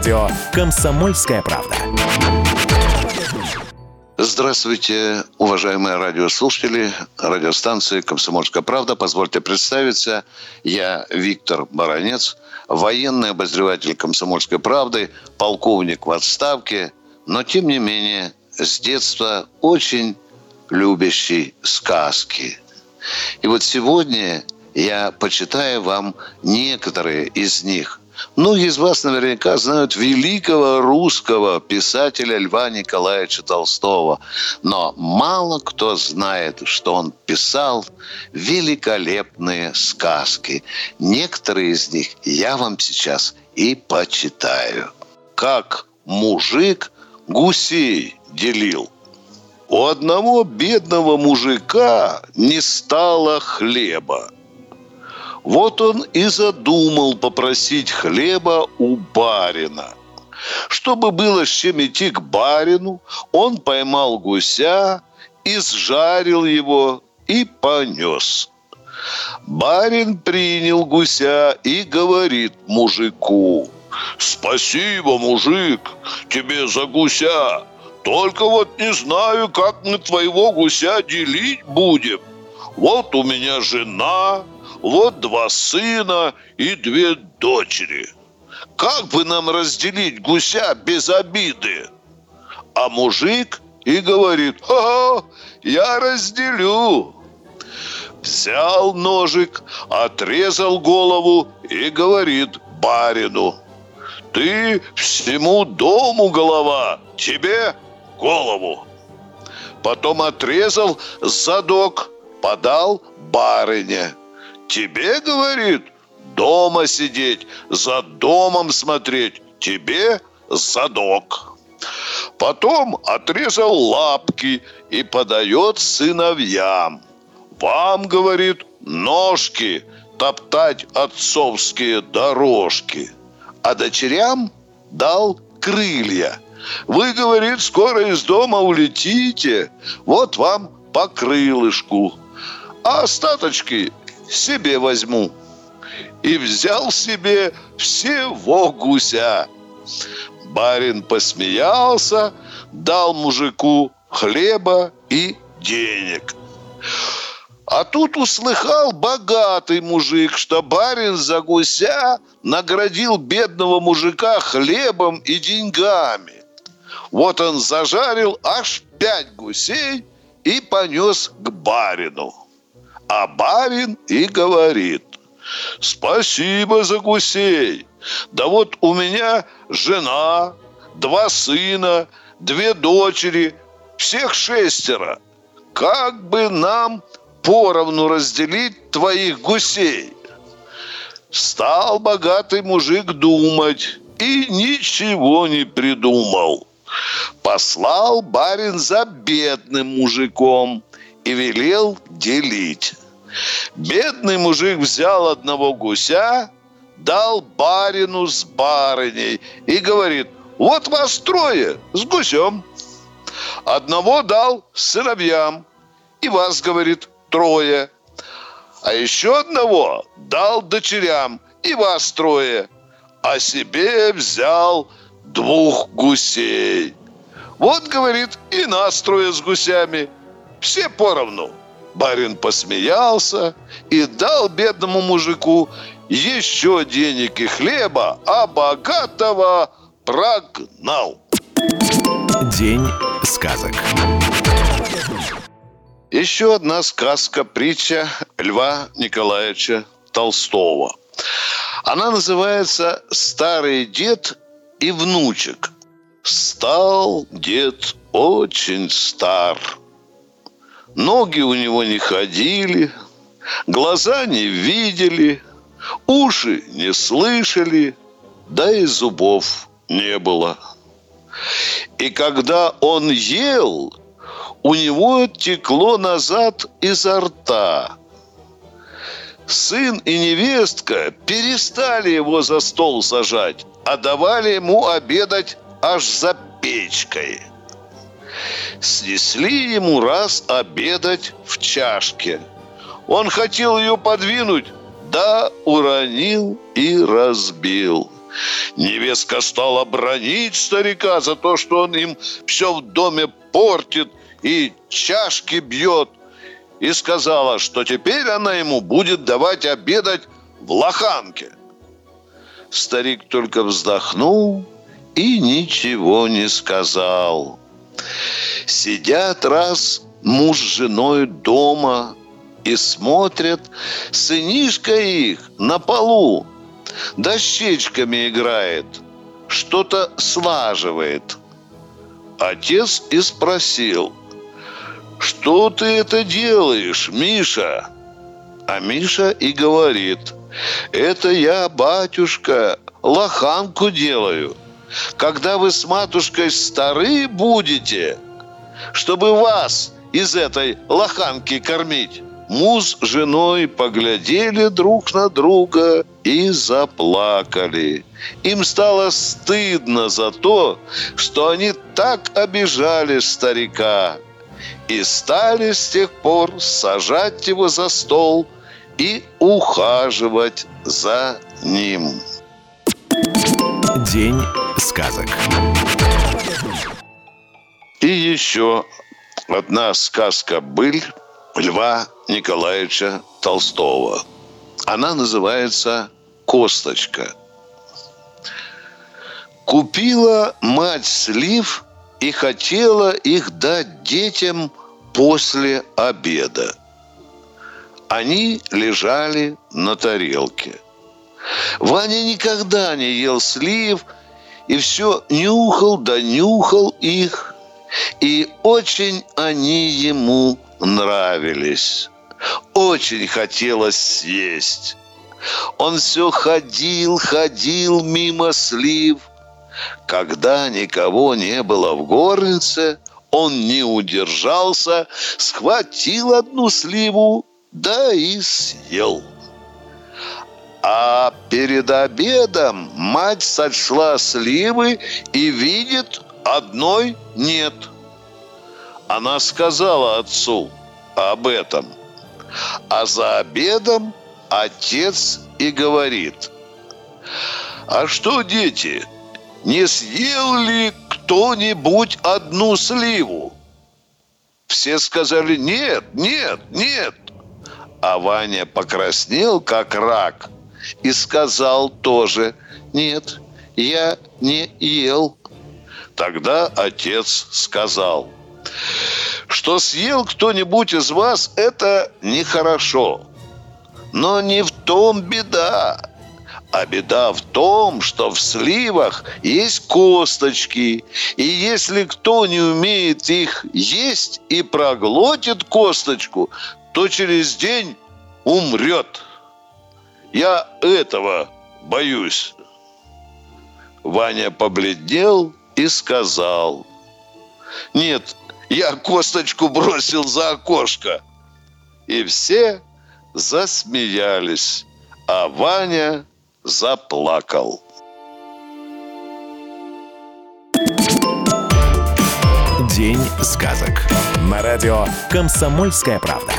Радио «Комсомольская правда». Здравствуйте, уважаемые радиослушатели радиостанции «Комсомольская правда». Позвольте представиться. Я Виктор Баранец, военный обозреватель «Комсомольской правды», полковник в отставке, но, тем не менее, с детства очень любящий сказки. И вот сегодня я почитаю вам некоторые из них. Многие из вас наверняка знают великого русского писателя Льва Николаевича Толстого. Но мало кто знает, что он писал великолепные сказки. Некоторые из них я вам сейчас и почитаю. Как мужик гусей делил. У одного бедного мужика не стало хлеба – вот он и задумал попросить хлеба у барина. Чтобы было с чем идти к барину, он поймал гуся, изжарил его и понес. Барин принял гуся и говорит мужику, «Спасибо, мужик, тебе за гуся. Только вот не знаю, как мы твоего гуся делить будем. Вот у меня жена, вот два сына и две дочери. Как бы нам разделить гуся без обиды? А мужик и говорит, ха, я разделю. Взял ножик, отрезал голову и говорит барину, ты всему дому голова, тебе голову. Потом отрезал задок, подал барыне. Тебе, говорит, дома сидеть, за домом смотреть. Тебе задок. Потом отрезал лапки и подает сыновьям. Вам, говорит, ножки топтать отцовские дорожки. А дочерям дал крылья. Вы, говорит, скоро из дома улетите. Вот вам по крылышку. А остаточки себе возьму. И взял себе всего гуся. Барин посмеялся, дал мужику хлеба и денег. А тут услыхал богатый мужик, что барин за гуся наградил бедного мужика хлебом и деньгами. Вот он зажарил аж пять гусей и понес к барину. А барин и говорит, спасибо за гусей. Да вот у меня жена, два сына, две дочери, всех шестеро. Как бы нам поровну разделить твоих гусей? Стал богатый мужик думать и ничего не придумал. Послал барин за бедным мужиком и велел делить. Бедный мужик взял одного гуся, дал барину с барыней и говорит, вот вас трое с гусем. Одного дал сыновьям, и вас, говорит, трое. А еще одного дал дочерям, и вас трое. А себе взял двух гусей. Вот, говорит, и нас трое с гусями. Все поровну. Барин посмеялся и дал бедному мужику еще денег и хлеба, а богатого прогнал. День сказок. Еще одна сказка-притча Льва Николаевича Толстого. Она называется «Старый дед и внучек». Стал дед очень стар – Ноги у него не ходили, глаза не видели, уши не слышали, да и зубов не было. И когда он ел, у него текло назад изо рта. Сын и невестка перестали его за стол сажать, а давали ему обедать аж за печкой – снесли ему раз обедать в чашке. Он хотел ее подвинуть, да уронил и разбил. Невестка стала бронить старика за то, что он им все в доме портит и чашки бьет. И сказала, что теперь она ему будет давать обедать в лоханке. Старик только вздохнул и ничего не сказал. Сидят раз муж с женой дома и смотрят сынишка их на полу дощечками играет, что-то слаживает. Отец и спросил, что ты это делаешь, Миша? А Миша и говорит, это я, батюшка, лоханку делаю. Когда вы с матушкой стары будете, чтобы вас из этой лоханки кормить. Муж с женой поглядели друг на друга и заплакали. Им стало стыдно за то, что они так обижали старика. И стали с тех пор сажать его за стол и ухаживать за ним. День сказок. И еще одна сказка «Быль» Льва Николаевича Толстого. Она называется «Косточка». Купила мать слив и хотела их дать детям после обеда. Они лежали на тарелке. Ваня никогда не ел слив и все нюхал да нюхал их. И очень они ему нравились. Очень хотелось съесть. Он все ходил, ходил мимо слив. Когда никого не было в горнице, он не удержался, схватил одну сливу, да и съел. А перед обедом мать сочла сливы и видит, одной нет – она сказала отцу об этом. А за обедом отец и говорит, а что, дети, не съел ли кто-нибудь одну сливу? Все сказали, нет, нет, нет. А Ваня покраснел, как рак, и сказал тоже, нет, я не ел. Тогда отец сказал – что съел кто-нибудь из вас, это нехорошо. Но не в том беда. А беда в том, что в сливах есть косточки. И если кто не умеет их есть и проглотит косточку, то через день умрет. Я этого боюсь. Ваня побледнел и сказал. Нет, я косточку бросил за окошко. И все засмеялись, а Ваня заплакал. День сказок. На радио «Комсомольская правда».